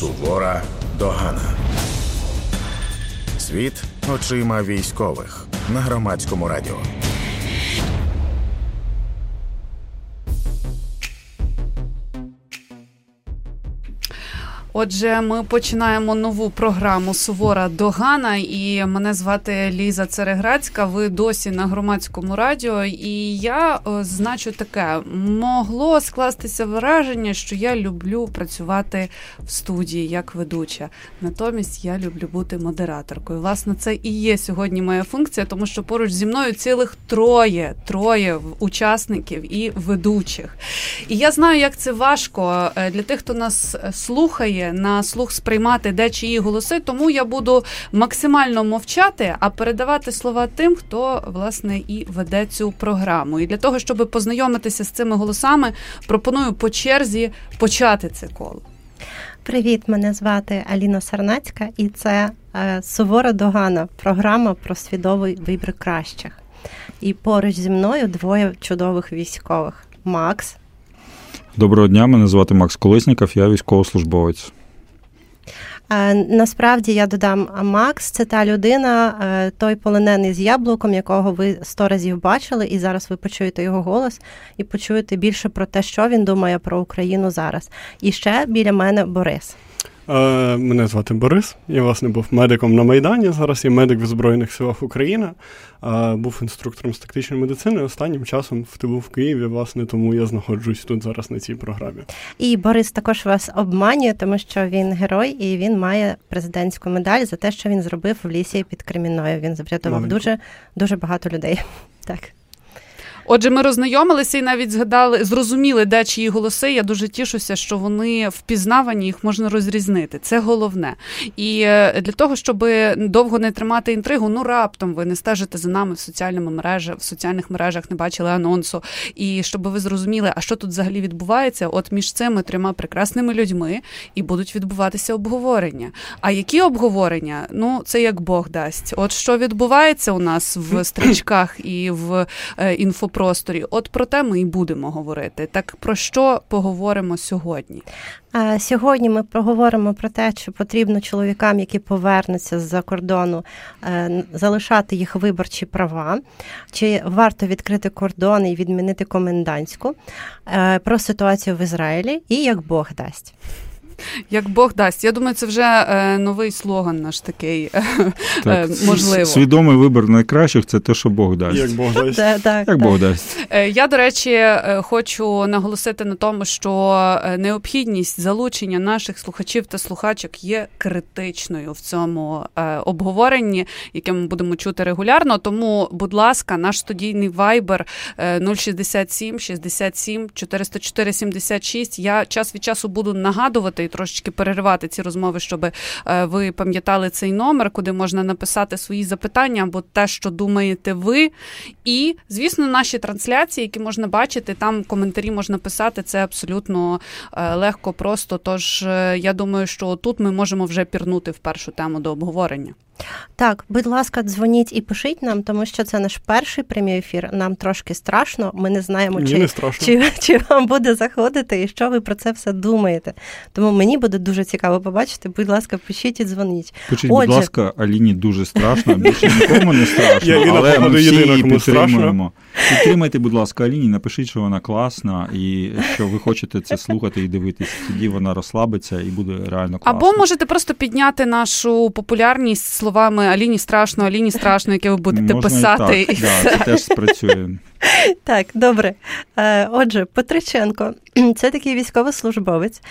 Сувора догана. Світ очима військових на громадському радіо. Отже, ми починаємо нову програму Сувора Догана, і мене звати Ліза Цереградська. Ви досі на громадському радіо. І я значу таке: могло скластися враження, що я люблю працювати в студії як ведуча. Натомість я люблю бути модераторкою. Власне, це і є сьогодні моя функція, тому що поруч зі мною цілих троє троє учасників і ведучих. І я знаю, як це важко е, для тих, хто нас е, на слух сприймати де чиї голоси, тому я буду максимально мовчати, а передавати слова тим, хто власне і веде цю програму. І для того, щоб познайомитися з цими голосами, пропоную по черзі почати це коло. Привіт, мене звати Аліна Сарнацька, і це е, Сувора Догана, програма про свідовий вибір кращих. І поруч зі мною двоє чудових військових: Макс. Доброго дня, мене звати Макс Колесніков, я військовослужбовець. Е, насправді я додам Макс, це та людина, е, той полонений з яблуком, якого ви сто разів бачили, і зараз ви почуєте його голос і почуєте більше про те, що він думає про Україну зараз. І ще біля мене Борис. Е, мене звати Борис. Я власне був медиком на Майдані. Зараз я медик в Збройних силах України. Був інструктором з тактичної медицини. Останнім часом в тилу в Києві, власне, тому я знаходжусь тут зараз на цій програмі. І Борис також вас обманює, тому що він герой і він має президентську медаль за те, що він зробив в лісі під Кремінною. Він врятував дуже дуже багато людей. Так. Отже, ми роззнайомилися і навіть згадали, зрозуміли, де чиї голоси. Я дуже тішуся, що вони впізнавані, їх можна розрізнити. Це головне. І е, для того, щоб довго не тримати інтригу, ну раптом ви не стежите за нами в соціальному мережі, в соціальних мережах, не бачили анонсу. І щоб ви зрозуміли, а що тут взагалі відбувається, от між цими трьома прекрасними людьми і будуть відбуватися обговорення. А які обговорення? Ну це як Бог дасть. От що відбувається у нас в стрічках і в е, інфо просторі. От про те ми і будемо говорити. Так про що поговоримо сьогодні? Сьогодні ми проговоримо про те, чи потрібно чоловікам, які повернуться з-за кордону, е, залишати їх виборчі права, чи варто відкрити кордони і відмінити комендантську, е, про ситуацію в Ізраїлі і як Бог дасть. Як Бог дасть. Я думаю, це вже е, новий слоган наш такий е, так, можливо. Свідомий вибір найкращих це те, що Бог дасть. Як Бог дасть. Так, так, Як Бог дасть. Е, я, до речі, хочу наголосити на тому, що необхідність залучення наших слухачів та слухачок є критичною в цьому обговоренні, яке ми будемо чути регулярно. Тому, будь ласка, наш студійний вайбер 067 67 404 76. Я час від часу буду нагадувати і трошечки переривати ці розмови, щоб е, ви пам'ятали цей номер, куди можна написати свої запитання або те, що думаєте ви. І, звісно, наші трансляції, які можна бачити, там коментарі можна писати. Це абсолютно е, легко, просто. Тож е, я думаю, що тут ми можемо вже пірнути в першу тему до обговорення. Так, будь ласка, дзвоніть і пишіть нам, тому що це наш перший прямий ефір. Нам трошки страшно. Ми не знаємо, чи, не чи чи, вам буде заходити і що ви про це все думаєте. Тому мені буде дуже цікаво побачити. Будь ласка, пишіть і дзвоніть. Пишіть, Отже... будь ласка, Аліні дуже страшно. Більше нікому не страшно, Я, але ми всі її підтримуємо. Підтримайте, будь ласка, Аліні, напишіть, що вона класна, і що ви хочете це слухати і дивитися. Тоді вона розслабиться і буде реально класно. Або можете просто підняти нашу популярність словами Аліні страшно, Аліні страшно, яке ви будете Можна писати. І так, і да, Це теж спрацює. Так, добре. Е, отже, Петриченко, це такий військовослужбовець,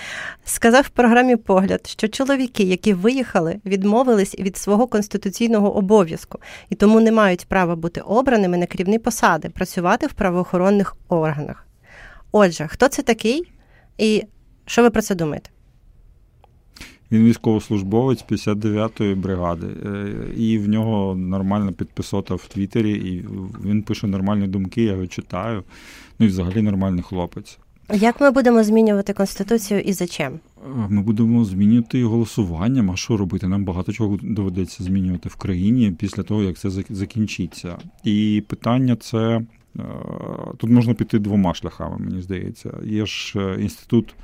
сказав в програмі Погляд, що чоловіки, які виїхали, відмовились від свого конституційного обов'язку і тому не мають права бути обраними на керівні посади, працювати в правоохоронних органах. Отже, хто це такий і що ви про це думаєте? Він військовослужбовець 59-ї бригади, е, і в нього нормальна підписота в Твіттері, і він пише нормальні думки, я його читаю. Ну і взагалі нормальний хлопець. Як ми будемо змінювати конституцію і за чим? Е, ми будемо змінювати голосуванням. А що робити? Нам багато чого доведеться змінювати в країні після того, як це закінчиться. І питання це е, тут можна піти двома шляхами, мені здається. Є ж інститут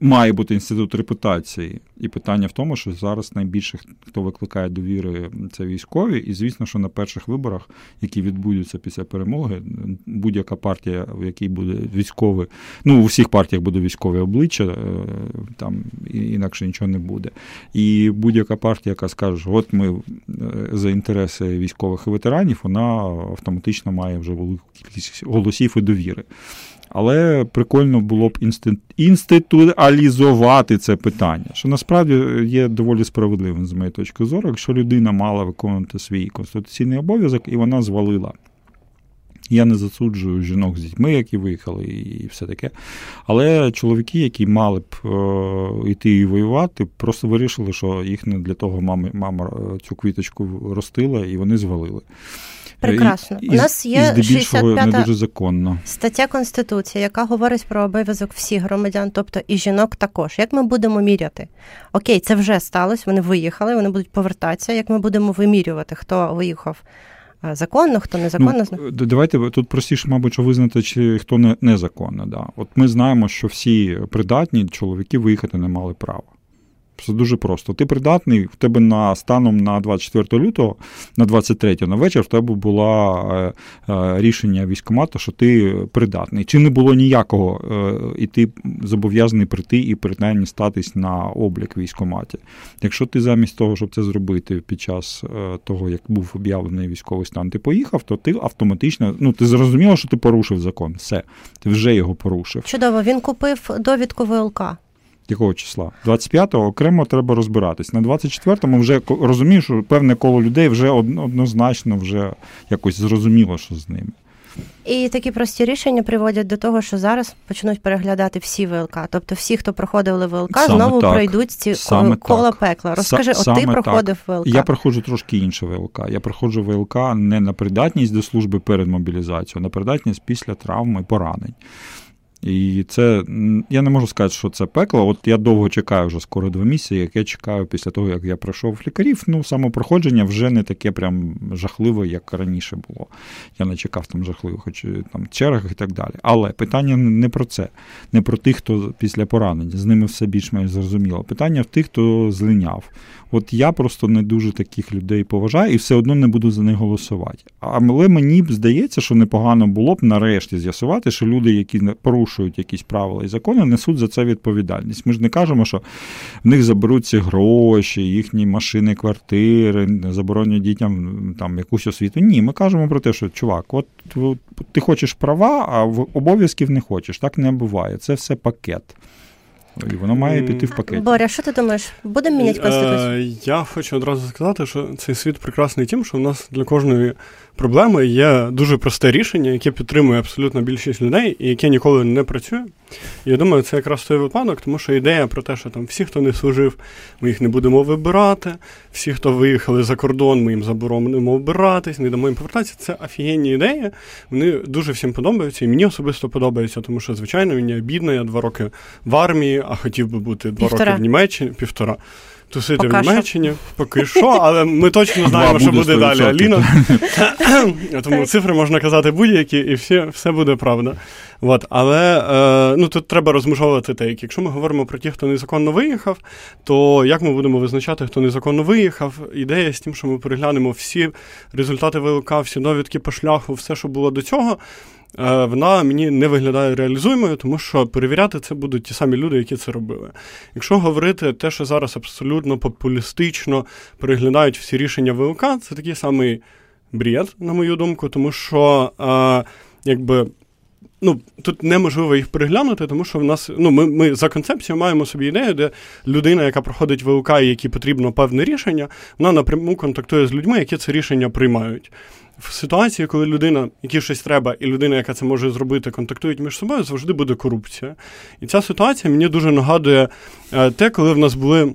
має бути інститут репутації. І питання в тому, що зараз найбільше хто викликає довіри, це військові. І звісно, що на перших виборах, які відбудуться після перемоги, будь-яка партія, в якій буде військове, ну у всіх партіях буде військове обличчя, е, там інакше нічого не буде. І будь-яка партія, яка скаже, от ми е, за інтереси військових і ветеранів, вона автоматично має вже велику кількість голосів і довіри. Але прикольно було б інституалізувати це питання, що насправді є доволі справедливим з моєї точки зору, якщо людина мала виконувати свій конституційний обов'язок і вона звалила. Я не засуджую жінок з дітьми, які виїхали, і все таке. Але чоловіки, які мали б е, йти і воювати, просто вирішили, що їх не для того мама, мама е, цю квіточку ростила, і вони звалили. Прекрасно. І, У нас є 65 не дуже законно. стаття Конституції, яка говорить про обов'язок всіх громадян, тобто і жінок також. Як ми будемо міряти? Окей, це вже сталося, вони виїхали, вони будуть повертатися. Як ми будемо вимірювати, хто виїхав? Законно, хто незаконно Ну, Давайте тут простіше, мабуть, що визнати, чи хто не незаконно. Да. От ми знаємо, що всі придатні чоловіки виїхати не мали права. Це дуже просто. Ти придатний, в тебе на станом на 24 лютого, на 23 на вечір, в тебе було е, е, рішення військомату, що ти придатний. Чи не було ніякого, е, і ти зобов'язаний прийти і принаймні статись на облік військоматі. Якщо ти замість того, щоб це зробити під час того, як був об'явлений військовий стан, ти поїхав, то ти автоматично, ну ти зрозуміло, що ти порушив закон. Все, ти вже його порушив. Чудово, він купив довідку ВЛК якого числа? 25-го окремо треба розбиратись. На 24-му вже розумію, що певне коло людей вже однозначно вже якось зрозуміло, що з ними. І такі прості рішення приводять до того, що зараз почнуть переглядати всі ВЛК. Тобто всі, хто проходили ВЛК, Саме знову так. пройдуть ці Саме кола так. пекла. Розкажи, С- от ти проходив так. ВЛК. Я проходжу трошки інше ВЛК. Я проходжу ВЛК не на придатність до служби перед мобілізацією, а на придатність після травми поранень. І це я не можу сказати, що це пекло. От я довго чекаю вже скоро два місяці, як я чекаю після того, як я пройшов лікарів. Ну, самопроходження вже не таке прям жахливе, як раніше було. Я не чекав там жахливих, хоч там чергах і так далі. Але питання не про це, не про тих, хто після поранення. З ними все більш-менш зрозуміло. Питання в тих, хто злиняв. От я просто не дуже таких людей поважаю і все одно не буду за них голосувати. Але мені б здається, що непогано було б нарешті з'ясувати, що люди, які порушують якісь правила і закони, несуть за це відповідальність. Ми ж не кажемо, що в них заберуть ці гроші, їхні машини, квартири, заборонять дітям там якусь освіту. Ні, ми кажемо про те, що чувак, от ти хочеш права, а обов'язків не хочеш. Так не буває. Це все пакет. І воно має піти в пакеті. Боря, що ти думаєш? Будемо міняти конституцію? Е, я хочу одразу сказати, що цей світ прекрасний тим, що в нас для кожної проблеми є дуже просте рішення, яке підтримує абсолютно більшість людей і яке ніколи не працює. І я думаю, це якраз той випадок, тому що ідея про те, що там всі, хто не служив, ми їх не будемо вибирати, всі, хто виїхали за кордон, ми їм заборонимо вибиратись, не дамо їм повертатися. Це офігенні ідеї. Вони дуже всім подобаються, і мені особисто подобається, тому що, звичайно, є бідний, я два роки в армії, а хотів би бути два півтора. роки в Німеччині, півтора. Тусити в Німеччині, поки що, але ми точно знаємо, що буде далі. Аліна. Тому цифри можна казати будь-які, і все все буде правда. От, Але е, ну, тут треба розмежовувати те, якщо ми говоримо про ті, хто незаконно виїхав, то як ми будемо визначати, хто незаконно виїхав? Ідея з тим, що ми переглянемо всі результати ВЛК, всі довідки по шляху, все, що було до цього. Е, вона мені не виглядає реалізуємою, тому що перевіряти це будуть ті самі люди, які це робили. Якщо говорити те, що зараз абсолютно популістично переглядають всі рішення ВЛК, це такий самий бред, на мою думку, тому що е, якби. Ну, тут неможливо їх переглянути, тому що в нас ну, ми ми за концепцією маємо собі ідею, де людина, яка проходить ВЛК і якій потрібно певне рішення, вона напряму контактує з людьми, які це рішення приймають в ситуації, коли людина, якій щось треба, і людина, яка це може зробити, контактують між собою, завжди буде корупція. І ця ситуація мені дуже нагадує е, те, коли в нас були.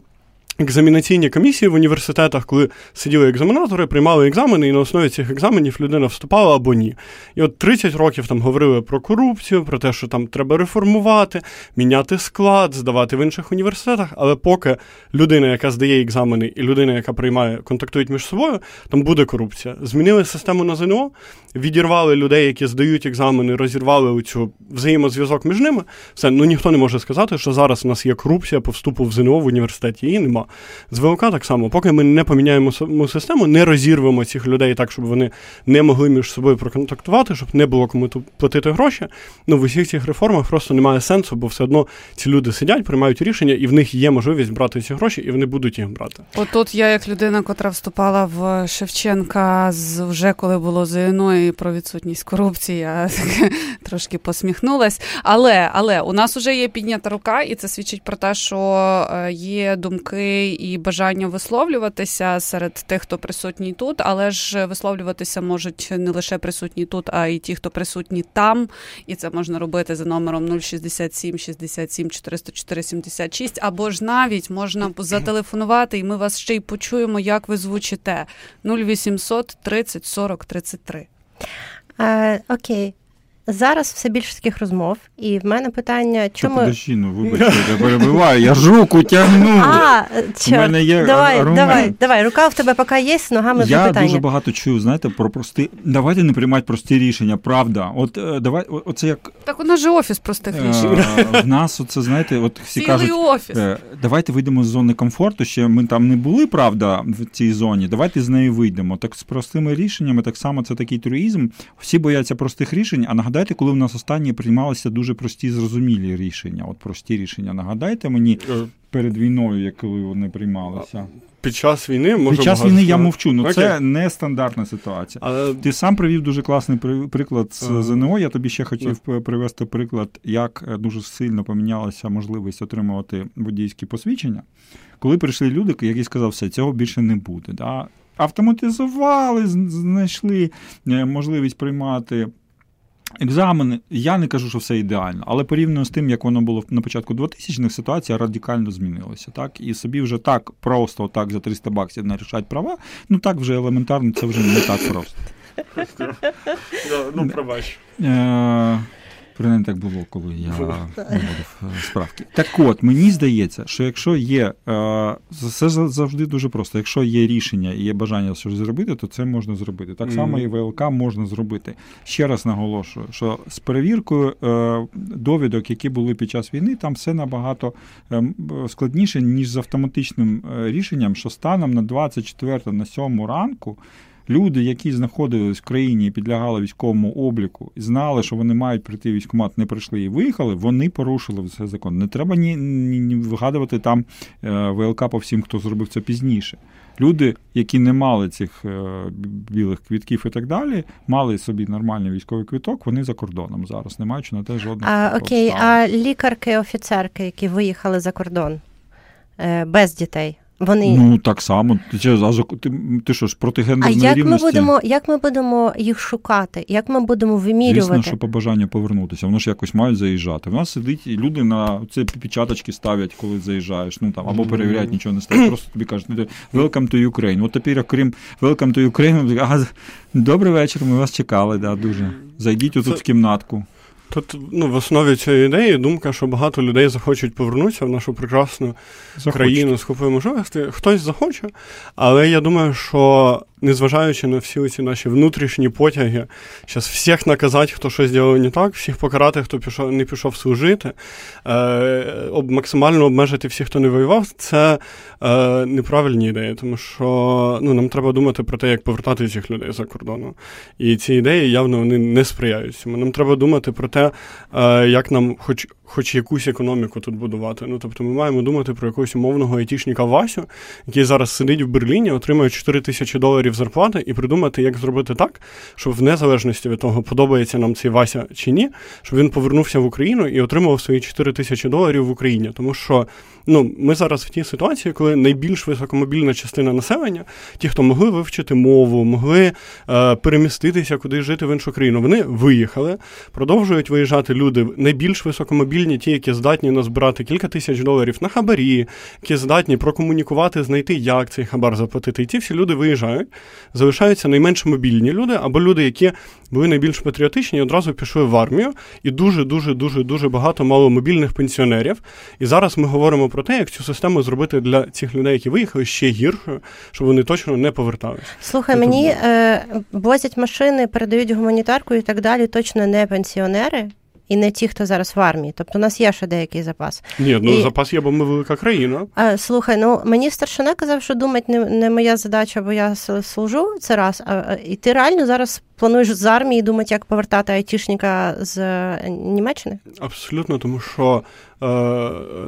Екзамінаційні комісії в університетах, коли сиділи екзаменатори, приймали екзамени, і на основі цих екзаменів людина вступала або ні. І от 30 років там говорили про корупцію, про те, що там треба реформувати, міняти склад, здавати в інших університетах. Але поки людина, яка здає екзамени, і людина, яка приймає, контактують між собою, там буде корупція. Змінили систему на ЗНО, відірвали людей, які здають екзамени, розірвали оцю взаємозв'язок між ними. Все, ну ніхто не може сказати, що зараз у нас є корупція по вступу в ЗНО в університеті. Її нема. З ВЛК так само, поки ми не поміняємо систему, не розірвемо цих людей так, щоб вони не могли між собою проконтактувати, щоб не було кому платити гроші. Ну в усіх цих реформах просто немає сенсу, бо все одно ці люди сидять, приймають рішення, і в них є можливість брати ці гроші, і вони будуть їх брати. Отут я, як людина, котра вступала в Шевченка, з вже коли було ЗНО і про відсутність корупції, я трошки посміхнулась. Але але у нас вже є піднята рука, і це свідчить про те, що е, є думки і бажання висловлюватися серед тих, хто присутній тут, але ж висловлюватися можуть не лише присутні тут, а й ті, хто присутні там. І це можна робити за номером 067 67 404 76, або ж навіть можна зателефонувати, і ми вас ще й почуємо, як ви звучите 0800 30 40 33. Е, Окей. Зараз все більше таких розмов, і в мене питання, чому. Подожди, ну вибачте, я перебиваю, я ж руку тягну. А, чорт. мене є Давай, аргумент. давай, давай. Рука в тебе поки є, з ногами Я питання. дуже багато чую, знаєте, про прості. Давайте не приймати прості рішення, правда. От е, давай, оце як. Так у нас же офіс простих е, рішень. В нас оце, знаєте, от всі Цілий кажуть, офіс. Е, давайте вийдемо з зони комфорту. Ще ми там не були, правда, в цій зоні. Давайте з неї вийдемо. Так з простими рішеннями, так само це такий туристизм. Всі бояться простих рішень. А нагадайте, коли в нас останні приймалися дуже прості зрозумілі рішення. От прості рішення. Нагадайте мені е. перед війною, як коли вони приймалися. Під час війни може під час війни я мовчу. Ну це не стандартна ситуація. Але... Ти сам привів дуже класний приклад з ага. ЗНО. Я тобі ще хотів ага. привести приклад, як е, дуже сильно помінялася можливість отримувати водійські посвідчення, коли прийшли люди, які сказали, все цього більше не буде. Да? Автоматизували, знайшли е, можливість приймати Екзамени, я не кажу, що все ідеально, але порівняно з тим, як воно було на початку 2000-х, ситуація радикально змінилася. Так? І собі вже так просто так за 300 баксів нарішать права, ну так вже елементарно, це вже не так просто. Ну, пробач. Принаймні так було, коли я наводив е, справки. Так от, мені здається, що якщо є це завжди дуже просто. Якщо є рішення і є бажання щось зробити, то це можна зробити. Так само і ВЛК можна зробити. Ще раз наголошую, що з перевіркою е, довідок, які були під час війни, там все набагато е, складніше, ніж з автоматичним рішенням, що станом на 24 на 7 ранку. Люди, які знаходились в країні і підлягали військовому обліку, знали, що вони мають прийти в військкомат, не прийшли і виїхали, вони порушили цей закон. Не треба ні, ні, ні вигадувати там е, ВЛК по всім, хто зробив це пізніше. Люди, які не мали цих е, білих квітків і так далі, мали собі нормальний військовий квіток, вони за кордоном зараз, не маючи на те жодного. А, Окей, а лікарки, офіцерки, які виїхали за кордон е, без дітей. Вони ну так само. Ти ти, ти що ж проти гендерної А як рівності? ми будемо, як ми будемо їх шукати? Як ми будемо вимірювати? Звісно, що по бажанню повернутися. Воно ж якось мають заїжджати. У нас сидить і люди на це печаточки ставлять, коли заїжджаєш. Ну там або перевіряють, нічого не ставлять. Просто тобі кажуть, welcome to Ukraine. От тепер, окрім welcome to Ukraine, ага, добрий вечір. Ми вас чекали. Да, дуже зайдіть отут в кімнатку. Тут ну, в основі цієї ідеї думка, що багато людей захочуть повернутися в нашу прекрасну Захочете. країну з купою можливостей. Хтось захоче, але я думаю, що незважаючи на всі ці наші внутрішні потяги, зараз всіх наказати, хто щось зробив не так, всіх покарати, хто пішов, не пішов служити, е, максимально обмежити всіх, хто не воював, це е, неправильні ідеї, тому що ну, нам треба думати про те, як повертати цих людей за кордону. І ці ідеї явно вони не сприяють цьому. Нам треба думати про те, е, як нам хоч хоч якусь економіку тут будувати. Ну тобто, ми маємо думати про якогось умовного айтішника Васю, який зараз сидить в Берліні, отримує 4 тисячі доларів доларів зарплати і придумати, як зробити так, щоб в незалежності від того, подобається нам цей Вася чи ні, щоб він повернувся в Україну і отримав свої 4 тисячі доларів в Україні. Тому що ну, ми зараз в тій ситуації, коли найбільш високомобільна частина населення, ті, хто могли вивчити мову, могли е, переміститися куди жити в іншу країну, вони виїхали, продовжують виїжджати люди найбільш високомобільні, ті, які здатні назбирати кілька тисяч доларів на хабарі, які здатні прокомунікувати, знайти, як цей хабар заплатити. І ті всі люди виїжджають, залишаються найменш мобільні люди або люди, які були найбільш патріотичні і одразу пішли в армію, і дуже, дуже, дуже, дуже багато маломобільних пенсіонерів. І зараз ми говоримо про те, як цю систему зробити для цих людей, які виїхали, ще гіршою, щоб вони точно не поверталися. Слухай, мені е, возять машини, передають гуманітарку і так далі. Точно не пенсіонери і не ті, хто зараз в армії. Тобто у нас є ще деякий запас. Ні, ну і... запас є, бо ми велика країна. А, Слухай, ну мені старшина казав, що думати не не моя задача, бо я служу це раз. А, І ти реально зараз плануєш з армії думати, як повертати айтішника з е, Німеччини? Абсолютно, тому що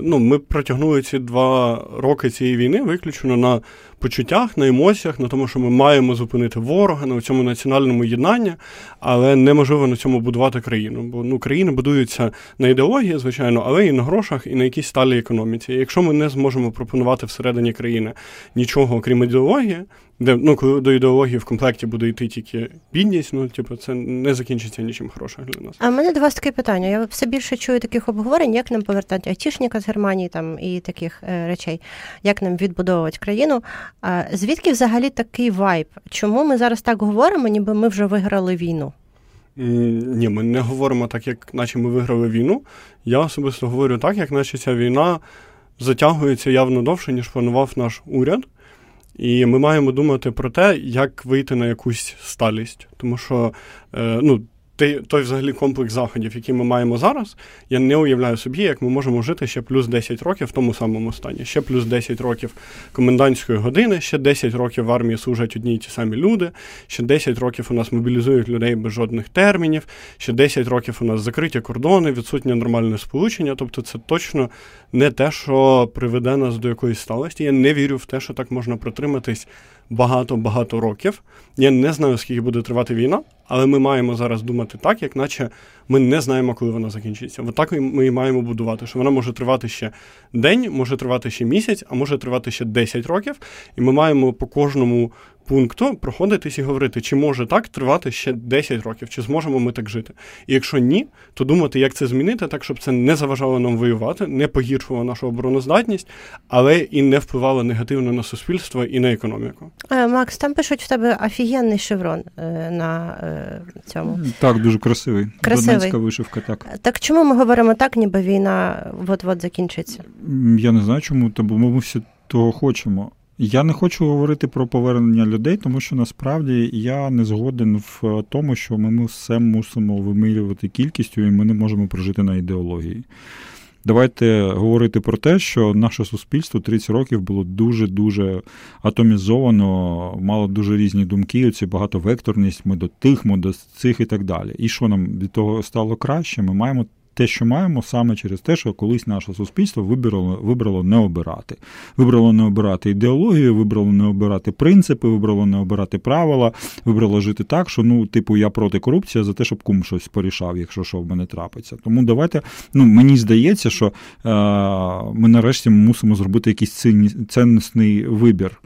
ну, ми протягнули ці два роки цієї війни виключно на почуттях, на емоціях, на тому, що ми маємо зупинити ворога на цьому національному єднанні, але неможливо на цьому будувати країну. Бо ну країни будуються на ідеології, звичайно, але і на грошах, і на якійсь сталій економіці. Якщо ми не зможемо пропонувати всередині країни нічого окрім ідеології, де ну коли до ідеології в комплекті буде йти тільки бідність, ну типу, це не закінчиться нічим хорошим для нас. А в мене до вас таке питання. Я все більше чую таких обговорень, як нам повертати айтішника з Германії там і таких е, речей, як нам відбудовувати країну. А звідки взагалі такий вайб? Чому ми зараз так говоримо, ніби ми вже виграли війну? Ні, ми не говоримо так, як наче ми виграли війну. Я особисто говорю так, як наче ця війна затягується явно довше, ніж планував наш уряд. І ми маємо думати про те, як вийти на якусь сталість. Тому що е, ну, той, взагалі комплекс заходів, які ми маємо зараз, я не уявляю собі, як ми можемо жити ще плюс 10 років в тому самому стані. Ще плюс 10 років комендантської години, ще 10 років в армії служать одні й ті самі люди, ще 10 років у нас мобілізують людей без жодних термінів, ще 10 років у нас закриті кордони, відсутнє нормальне сполучення. Тобто це точно не те, що приведе нас до якоїсь сталості. Я не вірю в те, що так можна протриматись багато-багато років. Я не знаю, скільки буде тривати війна, але ми маємо зараз думати так, як наче ми не знаємо, коли вона закінчиться. Отак ми і маємо будувати, що вона може тривати ще день, може тривати ще місяць, а може тривати ще 10 років. І ми маємо по кожному пункту проходитись і говорити, чи може так тривати ще 10 років, чи зможемо ми так жити. І якщо ні, то думати, як це змінити, так щоб це не заважало нам воювати, не погіршувало нашу обороноздатність, але і не впливало негативно на суспільство і на економіку. Е, Макс, там пишуть в тебе офігенний шеврон е, на е, цьому. Так, дуже красивий. Красивий. Донецька вишивка, так. Так чому ми говоримо так, ніби війна от-от закінчиться? Я не знаю, чому, бо ми всі того хочемо. Я не хочу говорити про повернення людей, тому що насправді я не згоден в тому, що ми все мусимо вимірювати кількістю, і ми не можемо прожити на ідеології. Давайте говорити про те, що наше суспільство 30 років було дуже-дуже атомізовано, мало дуже різні думки, оці багатовекторність, ми до тих, ми до цих і так далі. І що нам від того стало краще? Ми маємо те, що маємо, саме через те, що колись наше суспільство вибрало вибрало не обирати. Вибрало не обирати ідеологію, вибрало не обирати принципи, вибрало не обирати правила, вибрало жити так, що ну, типу, я проти корупції за те, щоб кум щось порішав, якщо що в мене трапиться. Тому давайте, ну мені здається, що е, ми нарешті мусимо зробити якийсь цінностний вибір.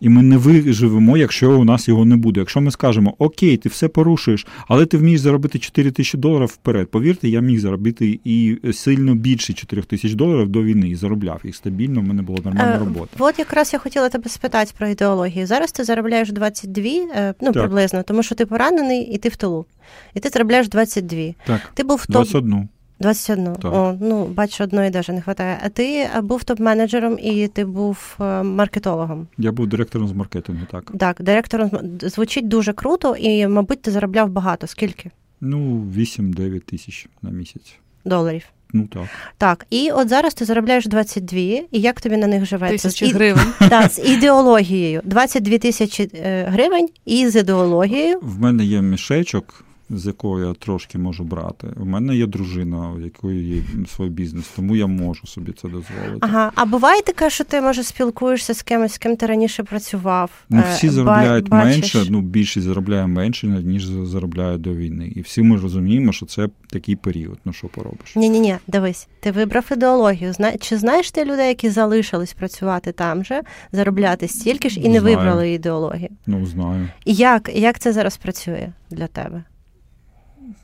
І ми не виживемо, якщо у нас його не буде. Якщо ми скажемо, окей, ти все порушуєш, але ти вмієш заробити 4 тисячі доларів вперед. Повірте, я міг заробити і сильно більше 4 тисяч доларів до війни і заробляв їх стабільно. в мене була нормальна е, робота. От якраз я хотіла тебе спитати про ідеологію. Зараз ти заробляєш 22, е, ну так. приблизно, тому що ти поранений і ти в тилу. І ти заробляєш 22. Так, ти був в топ... 21. 21. Так. О, ну, бачу, одної навіть не вистачає. А ти був топ-менеджером і ти був е, маркетологом. Я був директором з маркетингу, так. Так, директором звучить дуже круто, і, мабуть, ти заробляв багато. Скільки? Ну, 8-9 тисяч на місяць. Доларів. Ну так. Так, і от зараз ти заробляєш 22, і як тобі на них живеться? Тисячі гривень. Так, з ідеологією. 22 тисячі е, гривень і з ідеологією. В мене є мішечок з якого я трошки можу брати. У мене є дружина, у якої є свій бізнес, тому я можу собі це дозволити. Ага, а буває таке, що ти може спілкуєшся з кимось, з ким ти раніше працював? Ну, всі е, заробляють Ба- менше, ну більшість заробляє менше, ніж заробляє до війни. І всі ми розуміємо, що це такий період. Ну що поробиш? Ні, ні, ні, дивись, ти вибрав ідеологію. Зна... Чи знаєш ти людей, які залишились працювати там же, заробляти стільки ж і не знаю. вибрали ідеологію? Ну знаю. І як, як це зараз працює для тебе?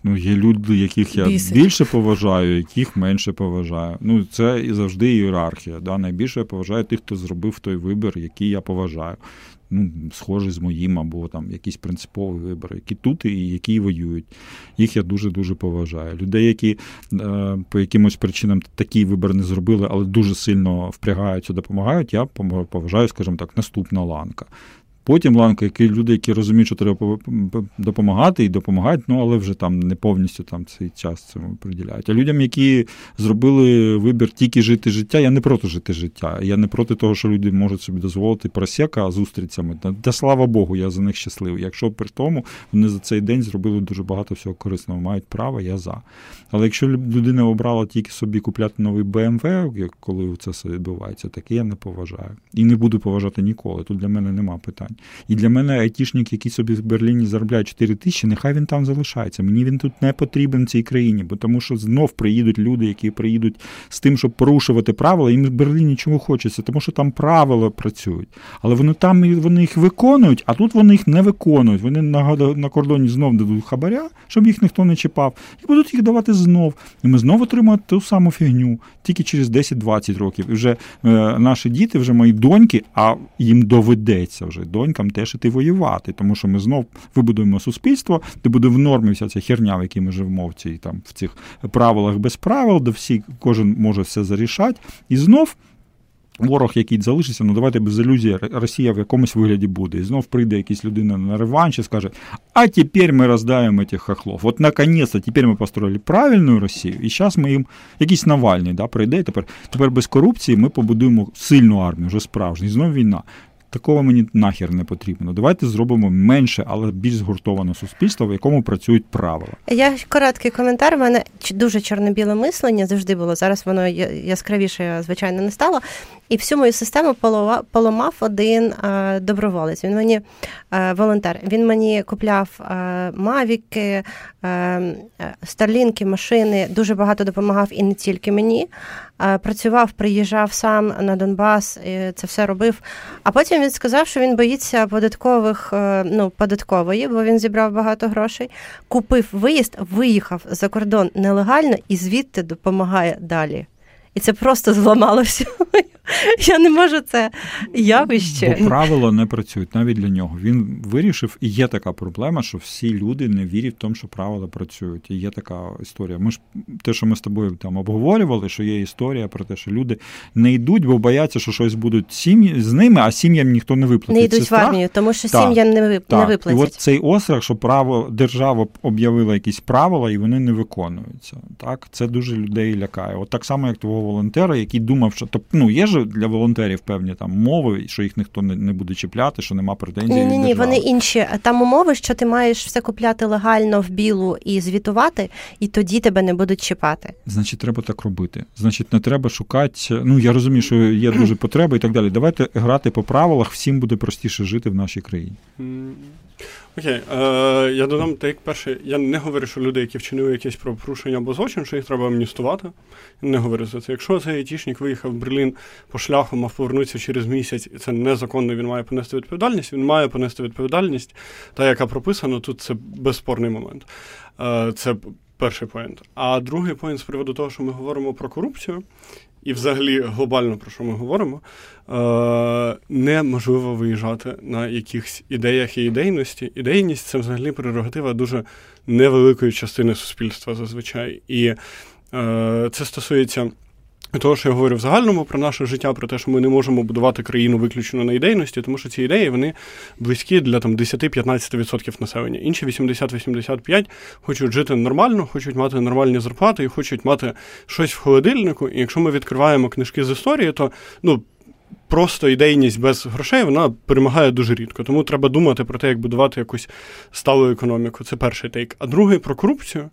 Ну, є люди, яких я Бісить. більше поважаю, яких менше поважаю. Ну, це і завжди ієрархія. Да? Найбільше я поважаю тих, хто зробив той вибір, який я поважаю. Ну, Схожий з моїм, або там якийсь принциповий вибір, які тут і які воюють. Їх я дуже-дуже поважаю. Людей, які е, по якимось причинам такий вибір не зробили, але дуже сильно впрягаються, допомагають, я поважаю, скажімо так, наступна ланка. Потім ланка, які люди, які розуміють, що треба допомагати і допомагають, ну але вже там не повністю там цей час цьому приділяють. А людям, які зробили вибір тільки жити життя, я не проти жити життя. Я не проти того, що люди можуть собі дозволити просека зустрічами. Та слава Богу, я за них щасливий. Якщо при тому вони за цей день зробили дуже багато всього корисного, мають право, я за. Але якщо людина обрала тільки собі купляти новий BMW, коли це все відбувається, таке я не поважаю. І не буду поважати ніколи. Тут для мене нема питань. І для мене айтішник, який собі в Берліні заробляє 4 тисячі, нехай він там залишається. Мені він тут не потрібен цій країні, бо тому що знов приїдуть люди, які приїдуть з тим, щоб порушувати правила. Їм в Берліні чого хочеться, тому що там правила працюють. Але вони там вони їх виконують, а тут вони їх не виконують. Вони на на кордоні знов дадуть хабаря, щоб їх ніхто не чіпав, і будуть їх давати знов. І ми знов отримаємо ту саму фігню, тільки через 10-20 років. І вже е, наші діти, вже мої доньки, а їм доведеться вже донькам теж іти воювати, тому що ми знов вибудуємо суспільство, де буде в нормі вся ця херня, в якій ми живемо в цій там в цих правилах без правил, де всі кожен може все зарішати, і знов. Ворог, який залишиться, ну давайте без ілюзії, Росія в якомусь вигляді буде. І знов прийде якась людина на реванш і скаже: а тепер ми роздаємо цих хохлов. От наконець-то тепер ми построїли правильну Росію, і зараз ми їм якийсь Навальний да, прийде. Тепер тепер без корупції ми побудуємо сильну армію, вже справжню. І знов війна. Такого мені нахер не потрібно. Давайте зробимо менше, але більш згуртоване суспільство, в якому працюють правила. Я короткий коментар. У мене дуже чорно-біле мислення завжди було. Зараз воно яскравіше, звичайно, не стало. І всю мою систему поламав один доброволець. Він мені волонтер. Він мені купляв мавіки, старлінки, машини. Дуже багато допомагав і не тільки мені. Працював, приїжджав сам на Донбас, і це все робив. А потім він сказав, що він боїться податкових, е, ну, податкової, бо він зібрав багато грошей. Купив виїзд, виїхав за кордон нелегально і звідти допомагає далі. І це просто зламало всю Я не можу це явище. Бо правила не працюють навіть для нього. Він вирішив, і є така проблема, що всі люди не вірять в тому, що правила працюють. І є така історія. Ми ж те, що ми з тобою там обговорювали, що є історія про те, що люди не йдуть, бо бояться, що щось будуть сім'ї з ними, а сім'ям ніхто не виплатить. Не йдуть в армію, тому що сім'ям не виплатять. І от цей острах, що право держава об'явила якісь правила, і вони не виконуються. Так, це дуже людей лякає. От так само, як твого волонтера, який думав, що ну є ж для волонтерів певні там умови, що їх ніхто не, не буде чіпляти, що нема претензій. Ні, ні, ні, вони інші. Там умови, що ти маєш все купляти легально в білу і звітувати, і тоді тебе не будуть чіпати. Значить, треба так робити. Значить, не треба шукати. Ну я розумію, що є дуже потреба і так далі. Давайте грати по правилах, всім буде простіше жити в нашій країні. Окей, е, я додам так, як перше, я не говорю, що люди, які вчинили якесь правопорушення або злочин, що їх треба амністувати. Не говорю за це. Якщо цей айтішник виїхав в Берлін по шляху, мав повернутися через місяць, і це незаконно, він має понести відповідальність, він має понести відповідальність, та яка прописана, тут це безспорний момент. Е, це перший point. А другий point з приводу того, що ми говоримо про корупцію і взагалі глобально про що ми говоримо, е, неможливо виїжджати на якихось ідеях і ідейності. Ідейність це взагалі прерогатива дуже невеликої частини суспільства зазвичай. І е, це стосується. Того, що я говорю в загальному про наше життя, про те, що ми не можемо будувати країну виключно на ідейності, тому що ці ідеї вони близькі для там 10-15% населення. Інші 80-85 хочуть жити нормально, хочуть мати нормальні зарплати і хочуть мати щось в холодильнику. І якщо ми відкриваємо книжки з історії, то ну просто ідейність без грошей вона перемагає дуже рідко. Тому треба думати про те, як будувати якусь сталу економіку. Це перший тейк. А другий про корупцію.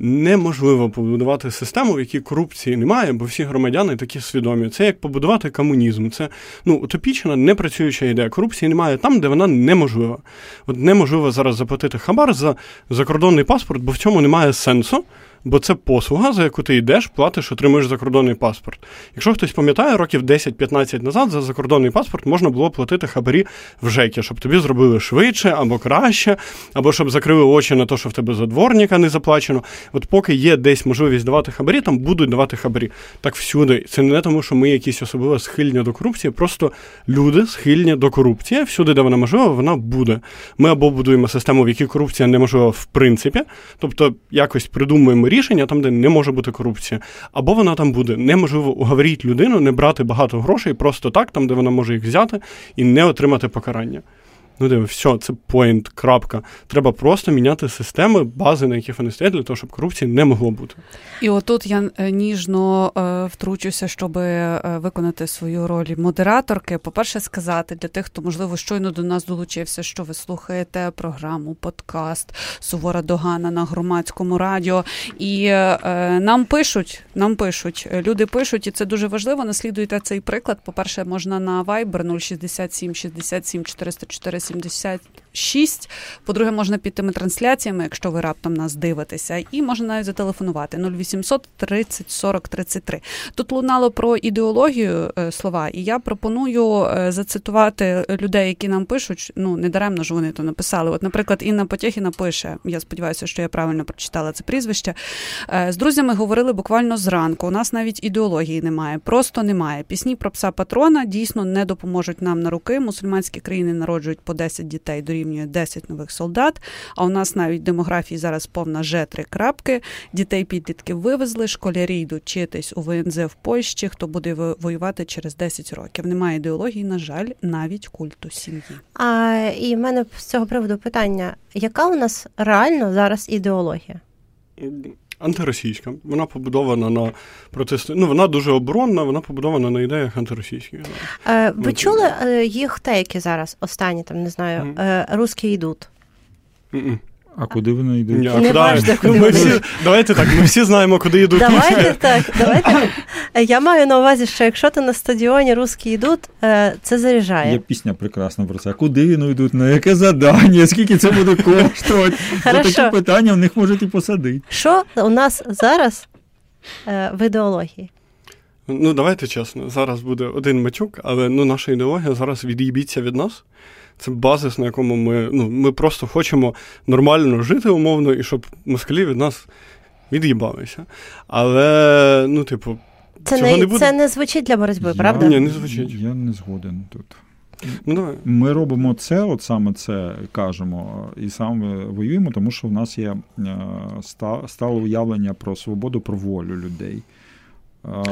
Неможливо побудувати систему, в якій корупції немає, бо всі громадяни такі свідомі. Це як побудувати комунізм. Це ну утопічна, непрацююча ідея. Корупції немає там, де вона неможлива. От неможливо зараз заплатити хабар за закордонний паспорт, бо в цьому немає сенсу бо це послуга, за яку ти йдеш, платиш, отримуєш закордонний паспорт. Якщо хтось пам'ятає, років 10-15 назад за закордонний паспорт можна було платити хабарі в ЖЕКі, щоб тобі зробили швидше або краще, або щоб закрили очі на те, що в тебе за дворника не заплачено. От поки є десь можливість давати хабарі, там будуть давати хабарі. Так всюди. Це не тому, що ми якісь особливо схильні до корупції, просто люди схильні до корупції. Всюди, де вона можлива, вона буде. Ми або будуємо систему, в якій корупція неможлива в принципі, тобто якось придумуємо рішення там, де не може бути корупція, або вона там буде. Неможливо уговорити людину не брати багато грошей просто так, там, де вона може їх взяти, і не отримати покарання. Ну, диви, все, це поінт, крапка. Треба просто міняти системи, бази, на яких вони стоять, для того, щоб корупції не могло бути. І отут я е, ніжно е, втручуся, щоб е, виконати свою роль модераторки. По-перше, сказати для тих, хто можливо щойно до нас долучився, що ви слухаєте програму, подкаст Сувора Догана на громадському радіо. І нам пишуть, нам пишуть, люди пишуть, і це дуже важливо. Наслідуйте цей приклад. По перше, можна на Viber 067 67 404 70 76. По-друге, можна під тими трансляціями, якщо ви раптом нас дивитеся, і можна навіть зателефонувати 0800 30 40 33. Тут лунало про ідеологію е, слова, і я пропоную е, зацитувати людей, які нам пишуть. Ну не даремно ж вони то написали. От, наприклад, Інна Потєхіна пише: я сподіваюся, що я правильно прочитала це прізвище. Е, з друзями говорили буквально зранку. У нас навіть ідеології немає, просто немає. Пісні про пса патрона дійсно не допоможуть нам на руки. Мусульманські країни народжують по 10 дітей дорівнює 10 нових солдат. А у нас навіть демографії зараз повна же три крапки. Дітей підлітків вивезли, школярі йдуть вчитись у ВНЗ в Польщі. Хто буде воювати через 10 років? Немає ідеології, на жаль, навіть культу сім'ї. А і в мене з цього приводу питання: яка у нас реально зараз ідеологія? Антиросійська. Вона побудована на протести. Ну, вона дуже оборонна, вона побудована на ідеях антиросійських. Е, ви чули їх те, які зараз? Останні там не знаю, mm-hmm. русські йдуть. Mm-mm. А куди вони йдуть? Не куди? Важно, куди ми всі, Давайте так, ми всі знаємо, куди йдуть. Давайте так. давайте. Я маю на увазі, що якщо ти на стадіоні русські йдуть, е, це заряджає. Є пісня прекрасна про це. Куди вони йдуть? На яке завдання? Скільки це буде коштувати? За такі питання в них можуть і посадити. Що у нас зараз е, в ідеології? Ну, давайте чесно, зараз буде один мечук, але ну, наша ідеологія зараз від'їбіться від нас. Це базис, на якому ми ну, ми просто хочемо нормально жити умовно, і щоб москалі від нас від'їбалися. Але, ну, типу, це цього не, не буде. це не звучить для боротьби, я, правда? Ні, не звучить. Я не згоден тут. Ну, давай. Ми робимо це, от саме це кажемо, і саме воюємо, тому що в нас є е, стало уявлення про свободу, про волю людей.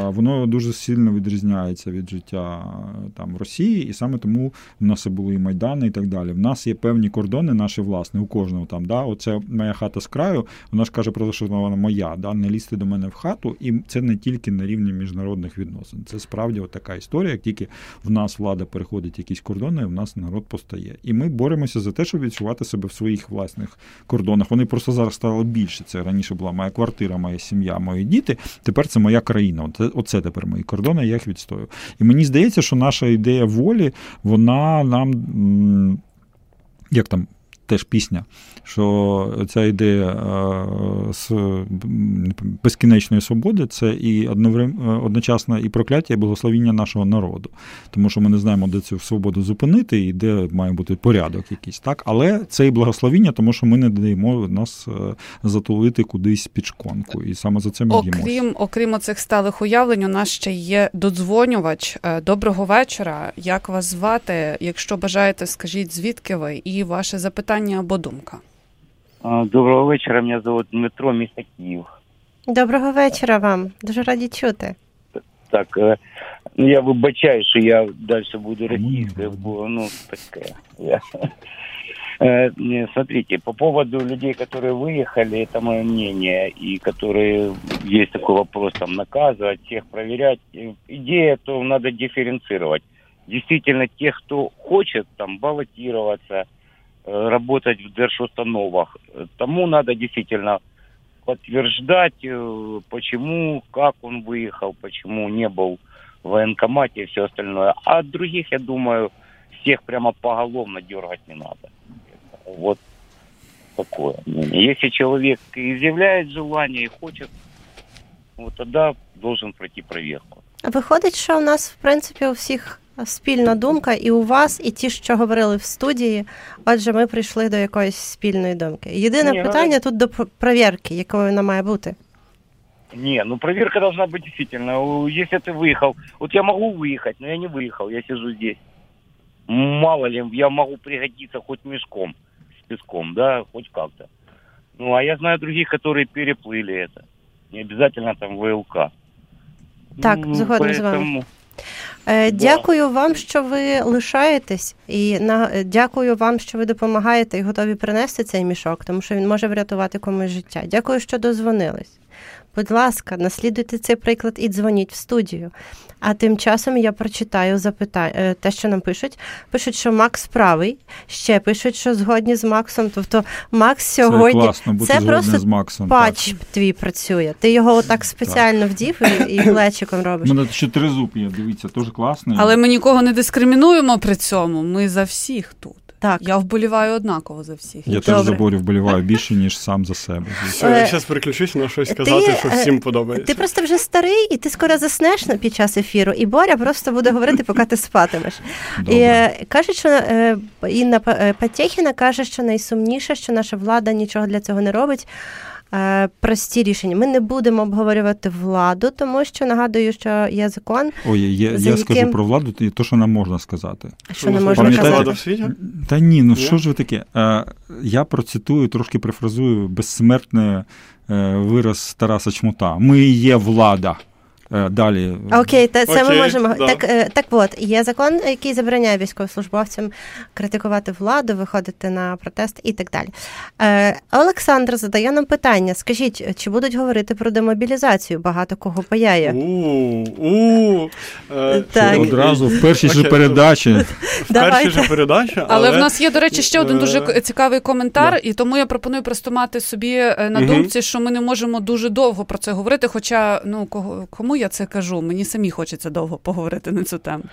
Воно дуже сильно відрізняється від життя там в Росії, і саме тому в нас і були і майдани, і так далі. В нас є певні кордони, наші власні, у кожного там. Да, Оце моя хата з краю. Вона ж каже про те, що вона моя, да, не лізти до мене в хату, і це не тільки на рівні міжнародних відносин. Це справді от така історія. Як тільки в нас влада переходить якісь кордони, в нас народ постає. І ми боремося за те, щоб відчувати себе в своїх власних кордонах. Вони просто зараз стали більше. Це раніше була моя квартира, моя сім'я, мої діти. Тепер це моя країна. Оце, оце тепер мої кордони, я їх відстою. І мені здається, що наша ідея волі, вона нам. Як там теж пісня, що ця ідея е, з безкінечної свободи це і одночасно і прокляття, і благословіння нашого народу. Тому що ми не знаємо, де цю свободу зупинити і де має бути порядок якийсь. так? Але це і благословіння, тому що ми не даємо нас е, затулити кудись під шконку. І саме за це ми Окрім, окрім оцих сталих уявлень, у нас ще є додзвонювач. Е, доброго вечора. Як вас звати? Якщо бажаєте, скажіть звідки ви і ваше запитання питання або думка. Доброго вечора. Мене звуть Дмитро, місто Київ. Доброго вечора вам. Дуже раді чути. Так, е, ну я вибачаю, що я далі буду російською, бо ну таке. Я... Э, смотрите, по поводу людей, которые выехали, это мое мнение, и которые есть такой вопрос, там, наказывать, всех проверять. Идея, то надо дифференцировать. действительно тех, кто хочет там баллотироваться, э, работать в держустановах, тому надо действительно подтверждать, э, почему, как он выехал, почему не был в военкомате и все остальное. А других, я думаю, всех прямо поголовно дергать не надо. Вот такое Если человек изъявляет желание и хочет, вот тогда должен пройти проверку. Виходить, що у нас, в принципі, у всіх спільна думка, і у вас, і ті, що говорили в студії. Отже, ми прийшли до якоїсь спільної думки. Єдине Ні, питання тут до перевірки, якою вона має бути. Не, ну проверка должна быть действительно. Если ты выехал, вот я могу выехать, но я не выехал, я сижу здесь. Мало ли, я могу пригодиться хоть мешком с песком, да, хоть как-то. Ну, а я знаю других, которые переплыли это. Не обязательно там ВЛК. Так, ну, згодом з вами. Е, дякую вам, що ви лишаєтесь, і на дякую вам, що ви допомагаєте і готові принести цей мішок, тому що він може врятувати комусь життя. Дякую, що дозвонились. Будь ласка, наслідуйте цей приклад і дзвоніть в студію. А тим часом я прочитаю запитання, е, те, що нам пишуть. Пишуть, що Макс правий, ще пишуть, що згодні з Максом. Тобто Макс сьогодні це, класно, бути це просто з Максом, патч так. твій працює. Ти його отак спеціально так. вдів і, і плечиком робиш. У мене ще тризуб є, дивіться, дуже класно. Але ми нікого не дискримінуємо при цьому. Ми за всіх тут. Так. Я вболіваю однаково за всіх. Я теж за Борю вболіваю більше, ніж сам за себе. Все, я зараз переключусь на щось сказати, ти, що всім подобається. Ти просто вже старий, і ти скоро заснеш під час ефіру, і Боря просто буде говорити, поки ти спатимеш. І е, Каже, що е, Інна Патєхіна каже, що найсумніше, що наша влада нічого для цього не робить. Е, прості рішення. Ми не будемо обговорювати владу, тому що нагадую, що є закон. Ой, я, я яким... скажу про владу, і то, що нам можна сказати. Що не можна казати? в світі? Та ні, ну що ж ви таке? Е, я процитую, трошки перефразую безсмертний е, вираз Тараса Чмута. Ми є влада. Е, далі. Окей, та це Окей, ми можемо. Да. Так е, так от, є закон, який забороняє військовослужбовцям критикувати владу, виходити на протест і так далі. Е, Олександр задає нам питання: скажіть, чи будуть говорити про демобілізацію? Багато кого паяє? У-у-у. Одразу в першій же передачі. В першій же передачі. Але в нас є, до речі, ще один дуже цікавий коментар, і тому я пропоную просто мати собі на думці, що ми не можемо дуже довго про це говорити. Хоча, ну, кому я це кажу? Мені самі хочеться довго поговорити на цю тему.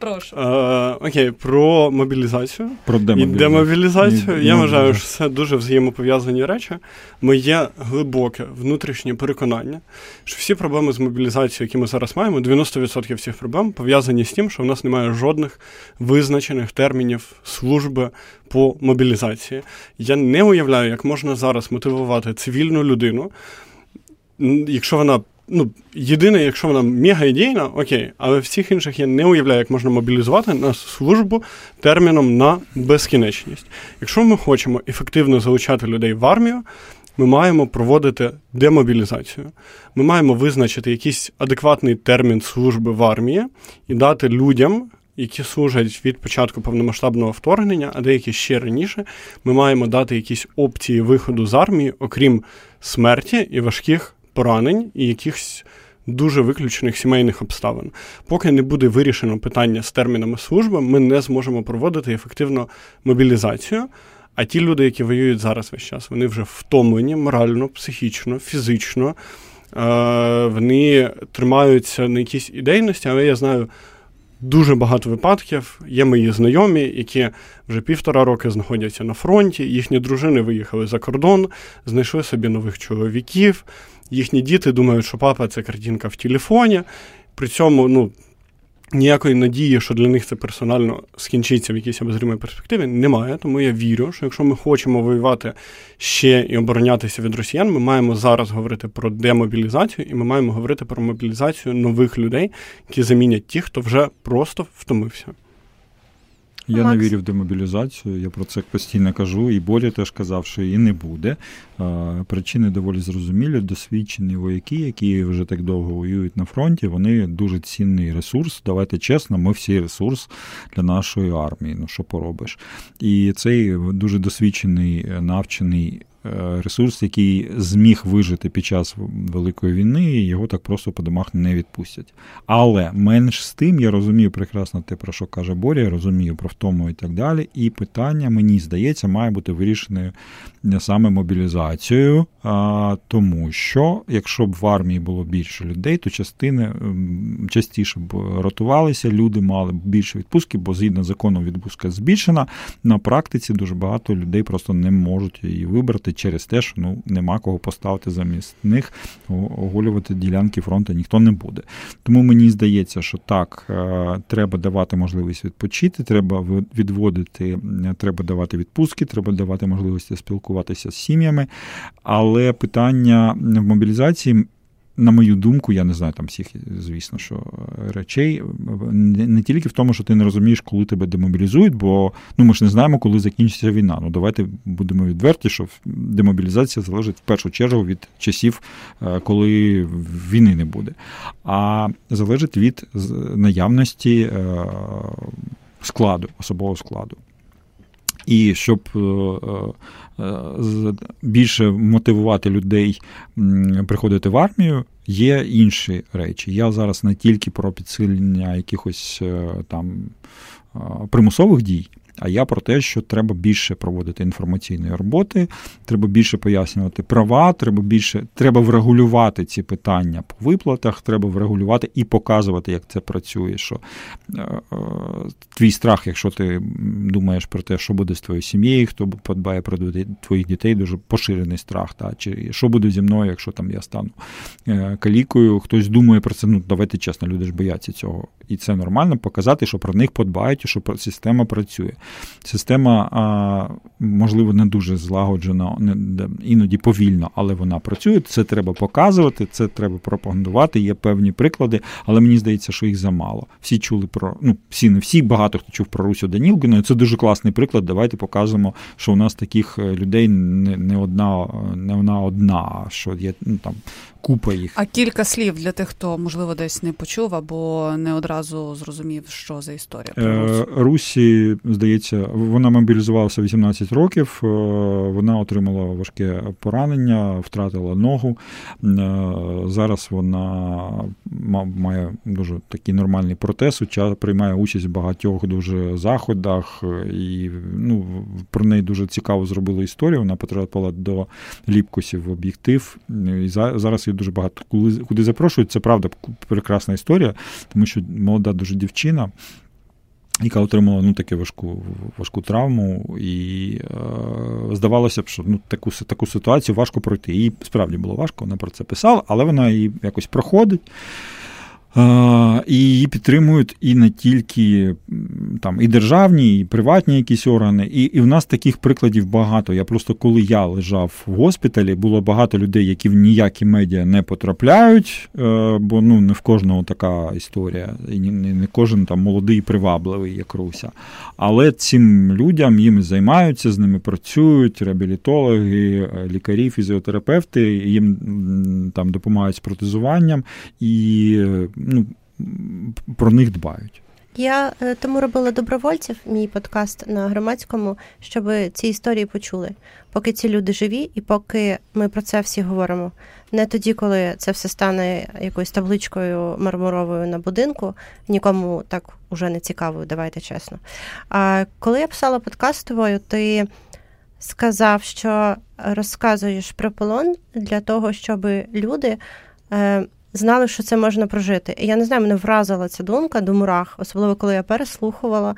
Прошу. Е, окей, про мобілізацію про демобілізацію. і демобілізацію. Ні, Я ні, вважаю, що це дуже взаємопов'язані речі. Моє глибоке внутрішнє переконання, що всі проблеми з мобілізацією, які ми зараз маємо, 90% всіх проблем пов'язані з тим, що в нас немає жодних визначених термінів служби по мобілізації. Я не уявляю, як можна зараз мотивувати цивільну людину, якщо вона ну, єдине, якщо вона мега-ідейна, окей, але всіх інших я не уявляю, як можна мобілізувати на службу терміном на безкінечність. Якщо ми хочемо ефективно залучати людей в армію, ми маємо проводити демобілізацію. Ми маємо визначити якийсь адекватний термін служби в армії і дати людям. Які служать від початку повномасштабного вторгнення, а деякі ще раніше, ми маємо дати якісь опції виходу з армії, окрім смерті і важких поранень і якихось дуже виключених сімейних обставин. Поки не буде вирішено питання з термінами служби, ми не зможемо проводити ефективно мобілізацію. А ті люди, які воюють зараз весь час, вони вже втомлені морально, психічно, фізично. Вони тримаються на якійсь ідейності, але я знаю. Дуже багато випадків. Є мої знайомі, які вже півтора роки знаходяться на фронті. Їхні дружини виїхали за кордон, знайшли собі нових чоловіків, їхні діти думають, що папа це картинка в телефоні. При цьому ну, ніякої надії, що для них це персонально скінчиться в якійсь обозримій перспективі, немає. Тому я вірю, що якщо ми хочемо воювати ще і оборонятися від росіян, ми маємо зараз говорити про демобілізацію, і ми маємо говорити про мобілізацію нових людей, які замінять ті, хто вже просто втомився. Я Макс. не вірю в демобілізацію, я про це постійно кажу, і болі теж казав, що її не буде. Причини доволі зрозумілі. Досвідчені вояки, які вже так довго воюють на фронті, вони дуже цінний ресурс. Давайте чесно, ми всі ресурс для нашої армії. Ну що поробиш? І цей дуже досвідчений, навчений ресурс, який зміг вижити під час Великої війни, і його так просто по домах не відпустять. Але менш з тим я розумію прекрасно те, про що каже Боря, я розумію про втому і так далі. І питання, мені здається, має бути вирішене саме мобілізацією, тому що якщо б в армії було більше людей, то частини частіше б ротувалися, люди мали б більше відпустки, бо згідно закону відпустка збільшена. На практиці дуже багато людей просто не можуть її вибрати через те, що ну нема кого поставити замість них, оголювати ділянки фронту ніхто не буде. Тому мені здається, що так, е, треба давати можливість відпочити, треба відводити, треба давати відпустки, треба давати можливості спілкуватися з сім'ями. Але питання в мобілізації на мою думку, я не знаю там всіх, звісно, що е, речей не тільки в тому, що ти не розумієш, коли тебе демобілізують, бо ну ми ж не знаємо, коли закінчиться війна. Ну давайте будемо відверті, що демобілізація залежить в першу чергу від часів, е, коли війни не буде, а залежить від наявності е, складу, особового складу. І щоб Е, більше мотивувати людей приходити в армію, є інші речі. Я зараз не тільки про підсилення якихось е, там е, примусових дій. А я про те, що треба більше проводити інформаційної роботи, треба більше пояснювати права, треба більше треба врегулювати ці питання по виплатах, треба врегулювати і показувати, як це працює. Що е, е, твій страх, якщо ти думаєш про те, що буде з твоєю сім'єю, хто подбає про твоїх дітей, дуже поширений страх. Та, Чи що буде зі мною, якщо там я стану е, калікою, хтось думає про це. Ну давайте чесно, люди ж бояться цього. І це нормально показати, що про них подбають, і що система працює. Система, можливо, не дуже злагоджена, іноді повільно, але вона працює. Це треба показувати, це треба пропагандувати. Є певні приклади, але мені здається, що їх замало. Всі чули про ну всі, не всі, багато хто чув про Русю Данілкіну. Це дуже класний приклад. Давайте покажемо, що у нас таких е, людей не не одна, не вона одна, що є ну там купа їх. А кілька слів для тих, хто можливо десь не почув або не одразу зрозумів, що за історія. Е, Русі, здається, вона мобілізувалася 18 років. Е, вона отримала важке поранення, втратила ногу. Е, зараз вона має дуже такий нормальний протез, приймає участь в багатьох дуже заходах, і ну, про неї дуже цікаво зробили історію. Вона потрапила до ліпкусів в об'єктив. І зараз її дуже багато куди запрошують. Це правда прекрасна історія, тому що молода дуже дівчина. Яка отримала ну, таку важку важку травму, і е, здавалося б, що ну, таку таку ситуацію важко пройти. Їй справді було важко, вона про це писала, але вона її якось проходить. І її підтримують і не тільки там і державні, і приватні якісь органи. І і в нас таких прикладів багато. Я просто коли я лежав в госпіталі, було багато людей, які в ніякі медіа не потрапляють, е, бо ну не в кожного така історія, і не, кожен там молодий, привабливий, як Руся. Але цим людям їм займаються, з ними працюють реабілітологи, е, лікарі, фізіотерапевти, їм там допомагають з протезуванням і ну, про них дбають. Я е, тому робила добровольців, мій подкаст на громадському, щоб ці історії почули, поки ці люди живі, і поки ми про це всі говоримо. Не тоді, коли це все стане якоюсь табличкою мармуровою на будинку, нікому так уже не цікаво, давайте чесно. А коли я писала подкаст з тобою, ти сказав, що розказуєш про полон для того, щоб люди. Знали, що це можна прожити. І я не знаю, мене вразила ця думка до мурах, особливо коли я переслухувала,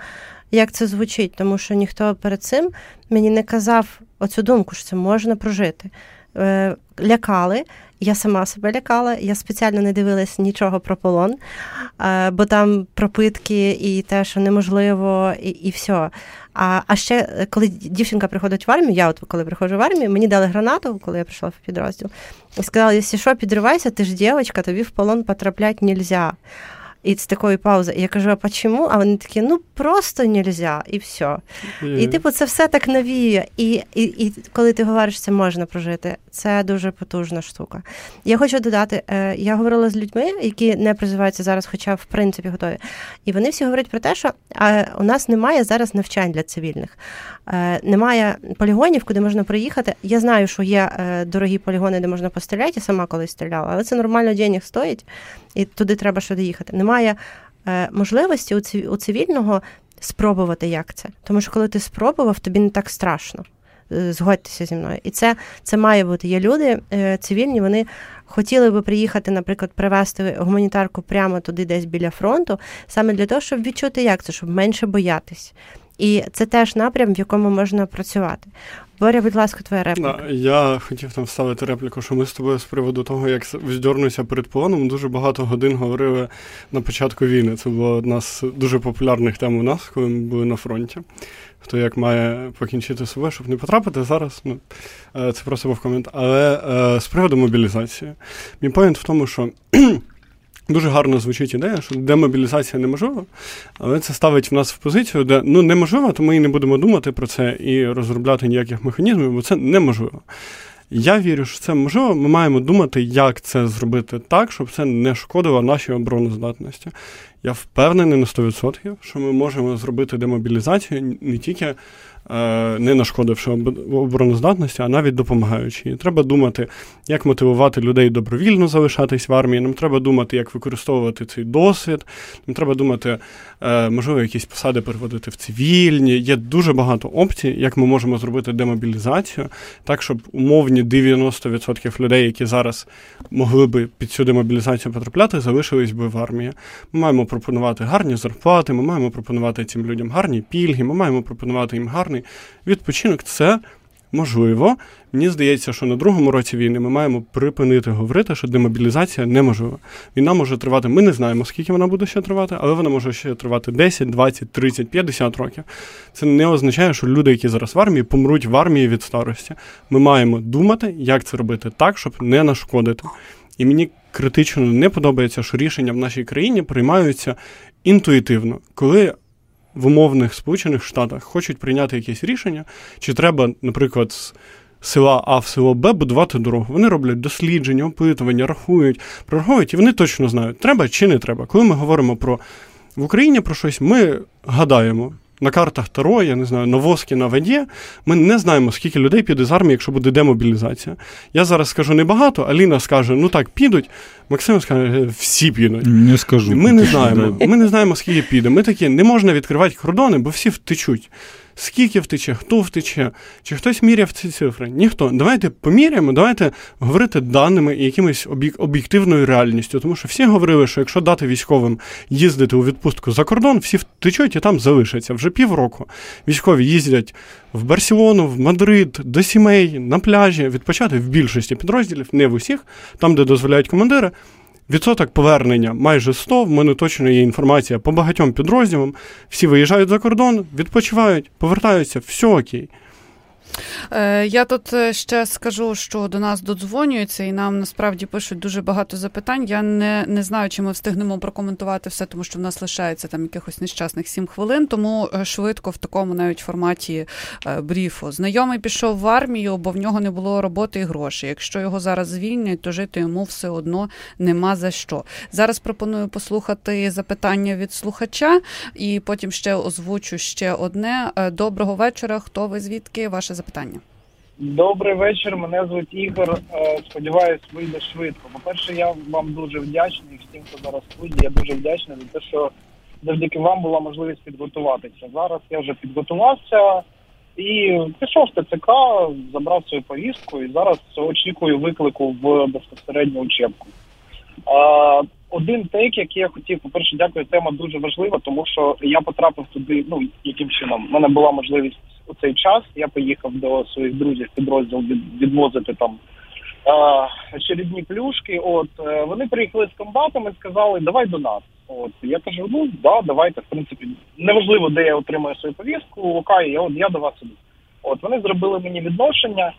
як це звучить, тому що ніхто перед цим мені не казав оцю думку, що це можна прожити. Е, лякали, я сама себе лякала, я спеціально не дивилась нічого про полон, е, бо там пропитки і те, що неможливо, і і все. А а ще коли дівчинка приходить в армію, я от коли приходжу в армію, мені дали гранату, коли я прийшла в підрозділ, і сказали, якщо що, підривайся, ти ж дівчинка, тобі в полон потрапляти нельзя. І з такої паузи. І я кажу, а почему? А вони такі, ну просто нельзя, і все. Yeah. І типу, це все так навіює. І, і, і коли ти говориш, це можна прожити, це дуже потужна штука. Я хочу додати, е, я говорила з людьми, які не призиваються зараз, хоча в принципі готові. І вони всі говорять про те, що у нас немає зараз навчань для цивільних. Е, немає полігонів, куди можна приїхати. Я знаю, що є е, дорогі полігони, де можна постріляти, я сама колись стріляла, але це нормально денег стоїть, і туди треба сюди їхати. Немає е, можливості у цивільного спробувати, як це. Тому що коли ти спробував, тобі не так страшно. Згодьтеся зі мною. І це це має бути. Є люди цивільні, вони хотіли би приїхати, наприклад, привезти гуманітарку прямо туди, десь біля фронту, саме для того, щоб відчути, як це, щоб менше боятись. І це теж напрям, в якому можна працювати. Боря, будь ласка, твоя репліка. Я хотів там вставити репліку, що ми з тобою з приводу того, як вздьорнуся перед полоном, дуже багато годин говорили на початку війни. Це була одна з дуже популярних тем у нас, коли ми були на фронті. Хто як має покінчити себе, щоб не потрапити зараз. Ну е, це просто був комент. Але е, з приводу мобілізації, мій поінт в тому, що Дуже гарно звучить ідея, що демобілізація неможлива, але це ставить в нас в позицію, де ну неможливо, то ми і не будемо думати про це і розробляти ніяких механізмів, бо це неможливо. Я вірю, що це можливо. Ми маємо думати, як це зробити так, щоб це не шкодило нашій обороноздатності. Я впевнений на 100%, що ми можемо зробити демобілізацію не тільки не нашкодивши обороноздатності, а навіть допомагаючи. І треба думати, як мотивувати людей добровільно залишатись в армії. Нам треба думати, як використовувати цей досвід. Нам треба думати, е, можливо, якісь посади переводити в цивільні. Є дуже багато опцій, як ми можемо зробити демобілізацію, так щоб умовні 90% людей, які зараз могли би під цю демобілізацію потрапляти, залишились би в армії. Ми маємо пропонувати гарні зарплати, ми маємо пропонувати цим людям гарні пільги, ми маємо пропонувати їм гарні гарний відпочинок це можливо. Мені здається, що на другому році війни ми маємо припинити говорити, що демобілізація неможлива. Війна може тривати. Ми не знаємо, скільки вона буде ще тривати, але вона може ще тривати 10, 20, 30, 50 років. Це не означає, що люди, які зараз в армії, помруть в армії від старості. Ми маємо думати, як це робити так, щоб не нашкодити. І мені критично не подобається, що рішення в нашій країні приймаються інтуїтивно, коли в умовних Сполучених Штатах хочуть прийняти якесь рішення, чи треба, наприклад, з села А в село Б будувати дорогу. Вони роблять дослідження, опитування, рахують, прораховують, і вони точно знають, треба чи не треба. Коли ми говоримо про в Україні про щось, ми гадаємо, на картах Таро, я не знаю, на воскі на воді, ми не знаємо, скільки людей піде з армії, якщо буде демобілізація. Я зараз скажу небагато, Аліна скаже, ну так, підуть. Максим скаже, всі підуть. Не скажу. Ми не знаємо. Ми не знаємо, скільки піде. Ми такі, не можна відкривати кордони, бо всі втечуть скільки втече, хто втече, чи хтось міряв ці цифри? Ніхто. Давайте поміряємо, давайте говорити даними і якимось об'єктивною реальністю. Тому що всі говорили, що якщо дати військовим їздити у відпустку за кордон, всі втечуть і там залишаться. Вже півроку військові їздять в Барселону, в Мадрид, до сімей, на пляжі, відпочати в більшості підрозділів, не в усіх, там, де дозволяють командири. Відсоток повернення майже 100, В мене точно є інформація по багатьом підрозділам. Всі виїжджають за кордон, відпочивають, повертаються, все окей. Е, я тут е, ще скажу, що до нас додзвонюються, і нам насправді пишуть дуже багато запитань. Я не не знаю, чи ми встигнемо прокоментувати все, тому що в нас лишається там якихось нещасних сім хвилин. Тому е, швидко в такому навіть форматі бріфу. Знайомий пішов в армію, бо в нього не було роботи і грошей. Якщо його зараз звільнять, то жити йому все одно нема за що. Зараз пропоную послухати запитання від слухача, і потім ще озвучу ще одне. Доброго вечора. Хто ви звідки? Ваше запитання. Добрий вечір. Мене звуть Ігор. Е, сподіваюсь, вийде швидко. По-перше, я вам дуже вдячний всім, хто зараз в. Я дуже вдячний за те, що завдяки вам була можливість підготуватися. Зараз я вже підготувався і пішов в ТЦК, забрав свою повістку і зараз очікую виклику в безпосередню учебку. Один тейк, який я хотів, по перше, дякую. Тема дуже важлива, тому що я потрапив туди. Ну яким чином У мене була можливість у цей час. Я поїхав до своїх друзів підрозділ від, відвозити там очередні плюшки. От е, вони приїхали з комбатами, сказали, давай до нас. От я кажу, ну да, давайте. В принципі, неважливо, де я отримую свою повістку. Окей, я от я до вас іду. От вони зробили мені відношення.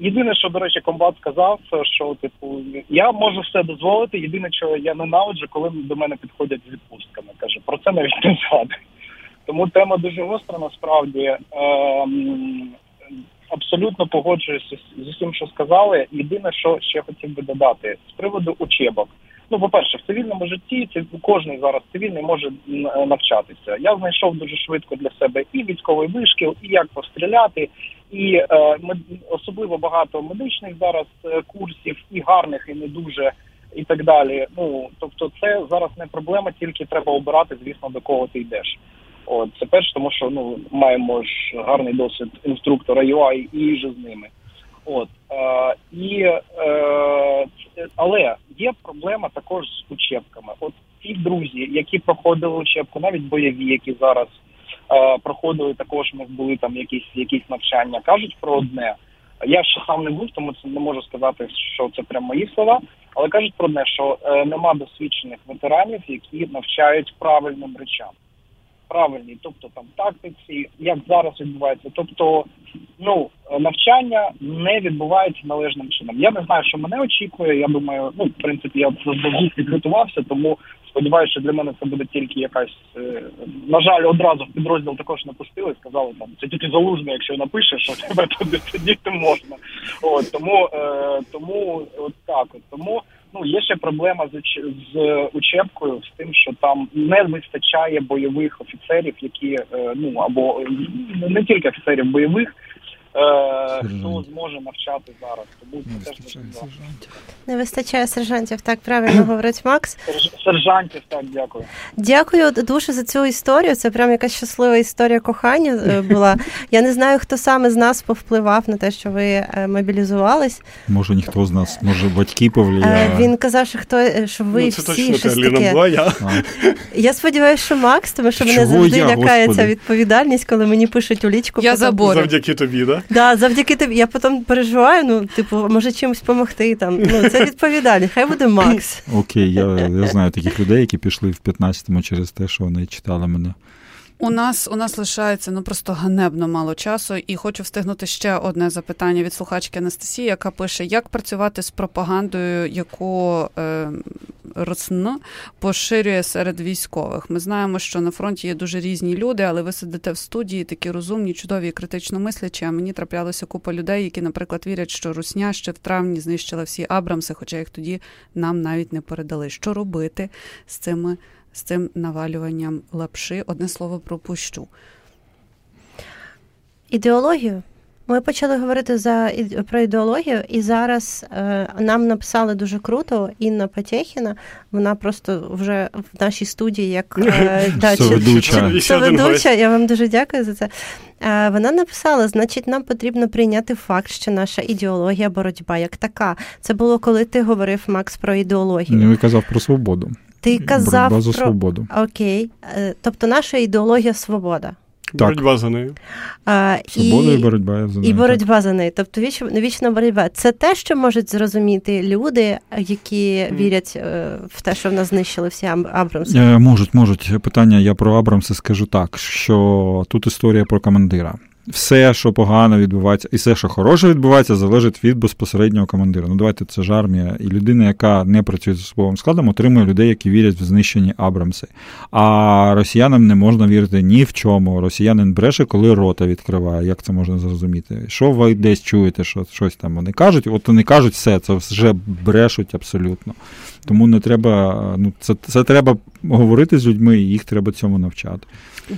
Єдине, що, до речі, комбат сказав, що типу я можу все дозволити. Єдине, що я ненавиджу, коли до мене підходять з відпустками. Каже, про це навіть не згадую. Тому тема дуже гостра, насправді. Ем, абсолютно погоджуюся з усім, що сказали. Єдине, що ще хотів би додати з приводу учебок. Ну, по-перше, в цивільному житті це кожен зараз цивільний може навчатися. Я знайшов дуже швидко для себе і військовий вишкіл, і як постріляти, і е, особливо багато медичних зараз е, курсів, і гарних, і не дуже, і так далі. Ну тобто, це зараз не проблема, тільки треба обирати, звісно, до кого ти йдеш. От це перше, тому що ну маємо ж гарний досвід інструктора UI і ж з ними. От е, і е, але є проблема також з учебками. От ті друзі, які проходили учебку, навіть бойові, які зараз е, проходили, також ми були там якісь якісь навчання, кажуть про одне. Я ще сам не був, тому це не можу сказати, що це прямо мої слова. Але кажуть про одне, що е, нема досвідчених ветеранів, які навчають правильним речам правильній, тобто там тактиці, як зараз відбувається. Тобто, ну навчання не відбувається належним чином. Я не знаю, що мене очікує. Я думаю, ну в принципі, я заздалегідь підготувався, тому сподіваюся, що для мене це буде тільки якась е, на жаль, одразу в підрозділ також напустили. Сказали там це тільки залужний, якщо напишеш, що тебе туди сидіти можна. От тому е, тому от так от тому. Ну, є ще проблема з з учебкою, з тим, що там не вистачає бойових офіцерів, які е, ну або не тільки офіцерів бойових, хто зможе навчати зараз. Тому це теж сержантів. Не вистачає сержантів, так правильно говорить Макс. Сержантів, так, дякую. Дякую дуже за цю історію. Це прям якась щаслива історія кохання е, була. Я не знаю, хто саме з нас повпливав на те, що ви е, мобілізувались. Може, ніхто з нас, може, батьки повлияли. Він казав, що хто що ви ну, це всі точно щось таке. Була я. я сподіваюся, що Макс, тому що мене завжди я, лякає ця відповідальність, коли мені пишуть у лічку. Я забору. Завдяки тобі, да? Да, завдяки тобі. Я потім переживаю, ну, типу, може чимось допомогти. Там. Ну, Це відповідальність. Хай буде Макс. Окей, я я знаю таких людей, які пішли в 15-му через те, що вони читали мене. У нас у нас лишається ну просто ганебно мало часу, і хочу встигнути ще одне запитання від слухачки Анастасії, яка пише: як працювати з пропагандою, яку е, РСН поширює серед військових? Ми знаємо, що на фронті є дуже різні люди, але ви сидите в студії, такі розумні, чудові і критично мислячі. А мені траплялося купа людей, які, наприклад, вірять, що Русня ще в травні знищила всі Абрамси, хоча їх тоді нам навіть не передали. Що робити з цими? З цим навалюванням лапши. Одне слово пропущу. Ідеологію. Ми почали говорити за про ідеологію, і зараз е, нам написали дуже круто Інна Потєхіна. Вона просто вже в нашій студії, як е, Соведуча. Я вам дуже дякую за це. Е, вона написала: значить, нам потрібно прийняти факт, що наша ідеологія боротьба як така. Це було коли ти говорив Макс про ідеологію. Він казав про свободу. Ти казав Боротьба за про... свободу. Окей. Е, тобто наша ідеологія свобода. Так. Боротьба за нею. А, Свобода і, і боротьба за нею. І боротьба так. за нею. Тобто віч, вічна боротьба. Це те, що можуть зрозуміти люди, які mm. вірять е, в те, що в нас знищили всі Абрамси? Е, можуть, можуть. Питання я про Абрамси скажу так, що тут історія про командира все, що погано відбувається, і все, що хороше відбувається, залежить від безпосереднього командира. Ну давайте це ж армія. І людина, яка не працює з особовим складом, отримує людей, які вірять в знищені Абрамси. А росіянам не можна вірити ні в чому. Росіянин бреше, коли рота відкриває. Як це можна зрозуміти? Що ви десь чуєте, що щось там вони кажуть? От вони кажуть все, це вже брешуть абсолютно. Тому не треба, ну це, це треба говорити з людьми, і їх треба цьому навчати.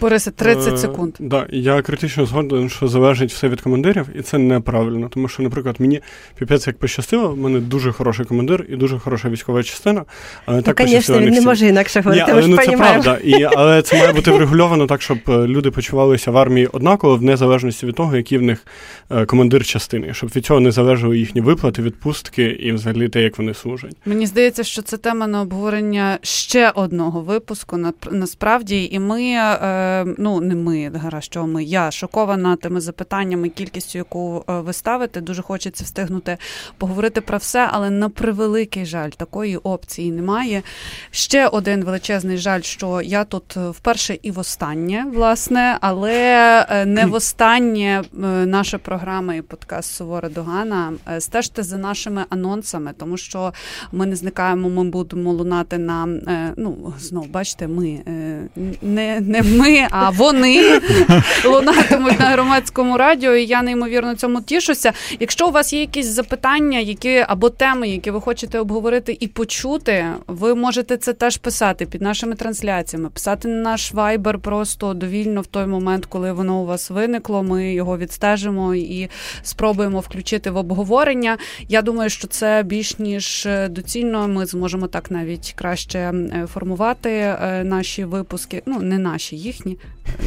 Борисе, 30 е, секунд. Так, да, я критично згоден, що залежить все від командирів, і це неправильно. Тому що, наприклад, мені піпець як пощастило, в мене дуже хороший командир і дуже хороша військова частина. Але ну, так звісно, він не може інакше говорити. але, ну, це правда. І, Але це має бути врегульовано так, щоб е, люди почувалися в армії однаково, в незалежності від того, який в них е, командир частини, щоб від цього не залежали їхні виплати, відпустки і взагалі те, як вони служать. Мені здається, що це тема на обговорення ще одного випуску. насправді, і ми, е, ну не ми, гаразд, що ми, я шокована тими запитаннями, кількістю, яку е, ви ставите. Дуже хочеться встигнути поговорити про все, але на превеликий жаль, такої опції немає. Ще один величезний жаль, що я тут вперше і востаннє, власне, але не востаннє наша програма і подкаст Сувора Догана. Стежте за нашими анонсами, тому що ми не зникаємо, ми будемо лунати на е, ну знову бачите, ми е, не не ми, а вони лунатимуть на громадському радіо. і Я неймовірно цьому тішуся. Якщо у вас є якісь запитання, які або теми, які ви хочете обговорити і почути, ви можете це теж писати під нашими трансляціями, писати на наш вайбер просто довільно в той момент, коли воно у вас виникло. Ми його відстежимо і спробуємо включити в обговорення. Я думаю, що це більш ніж доцільно. Ми зможемо так навіть краще е, формувати е, наші випуски. Ну не наші, їхні,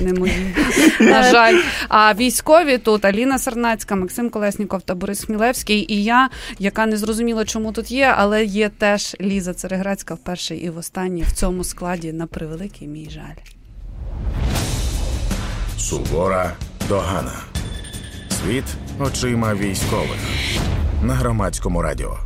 не мої, на жаль. А військові тут Аліна Сарнацька, Максим Колесніков та Борис Хмілевський. І я, яка не зрозуміла, чому тут є, але є теж Ліза Цереграцька вперше і в останній в цьому складі на превеликий мій жаль. Сувора догана. Світ очима військових на громадському радіо.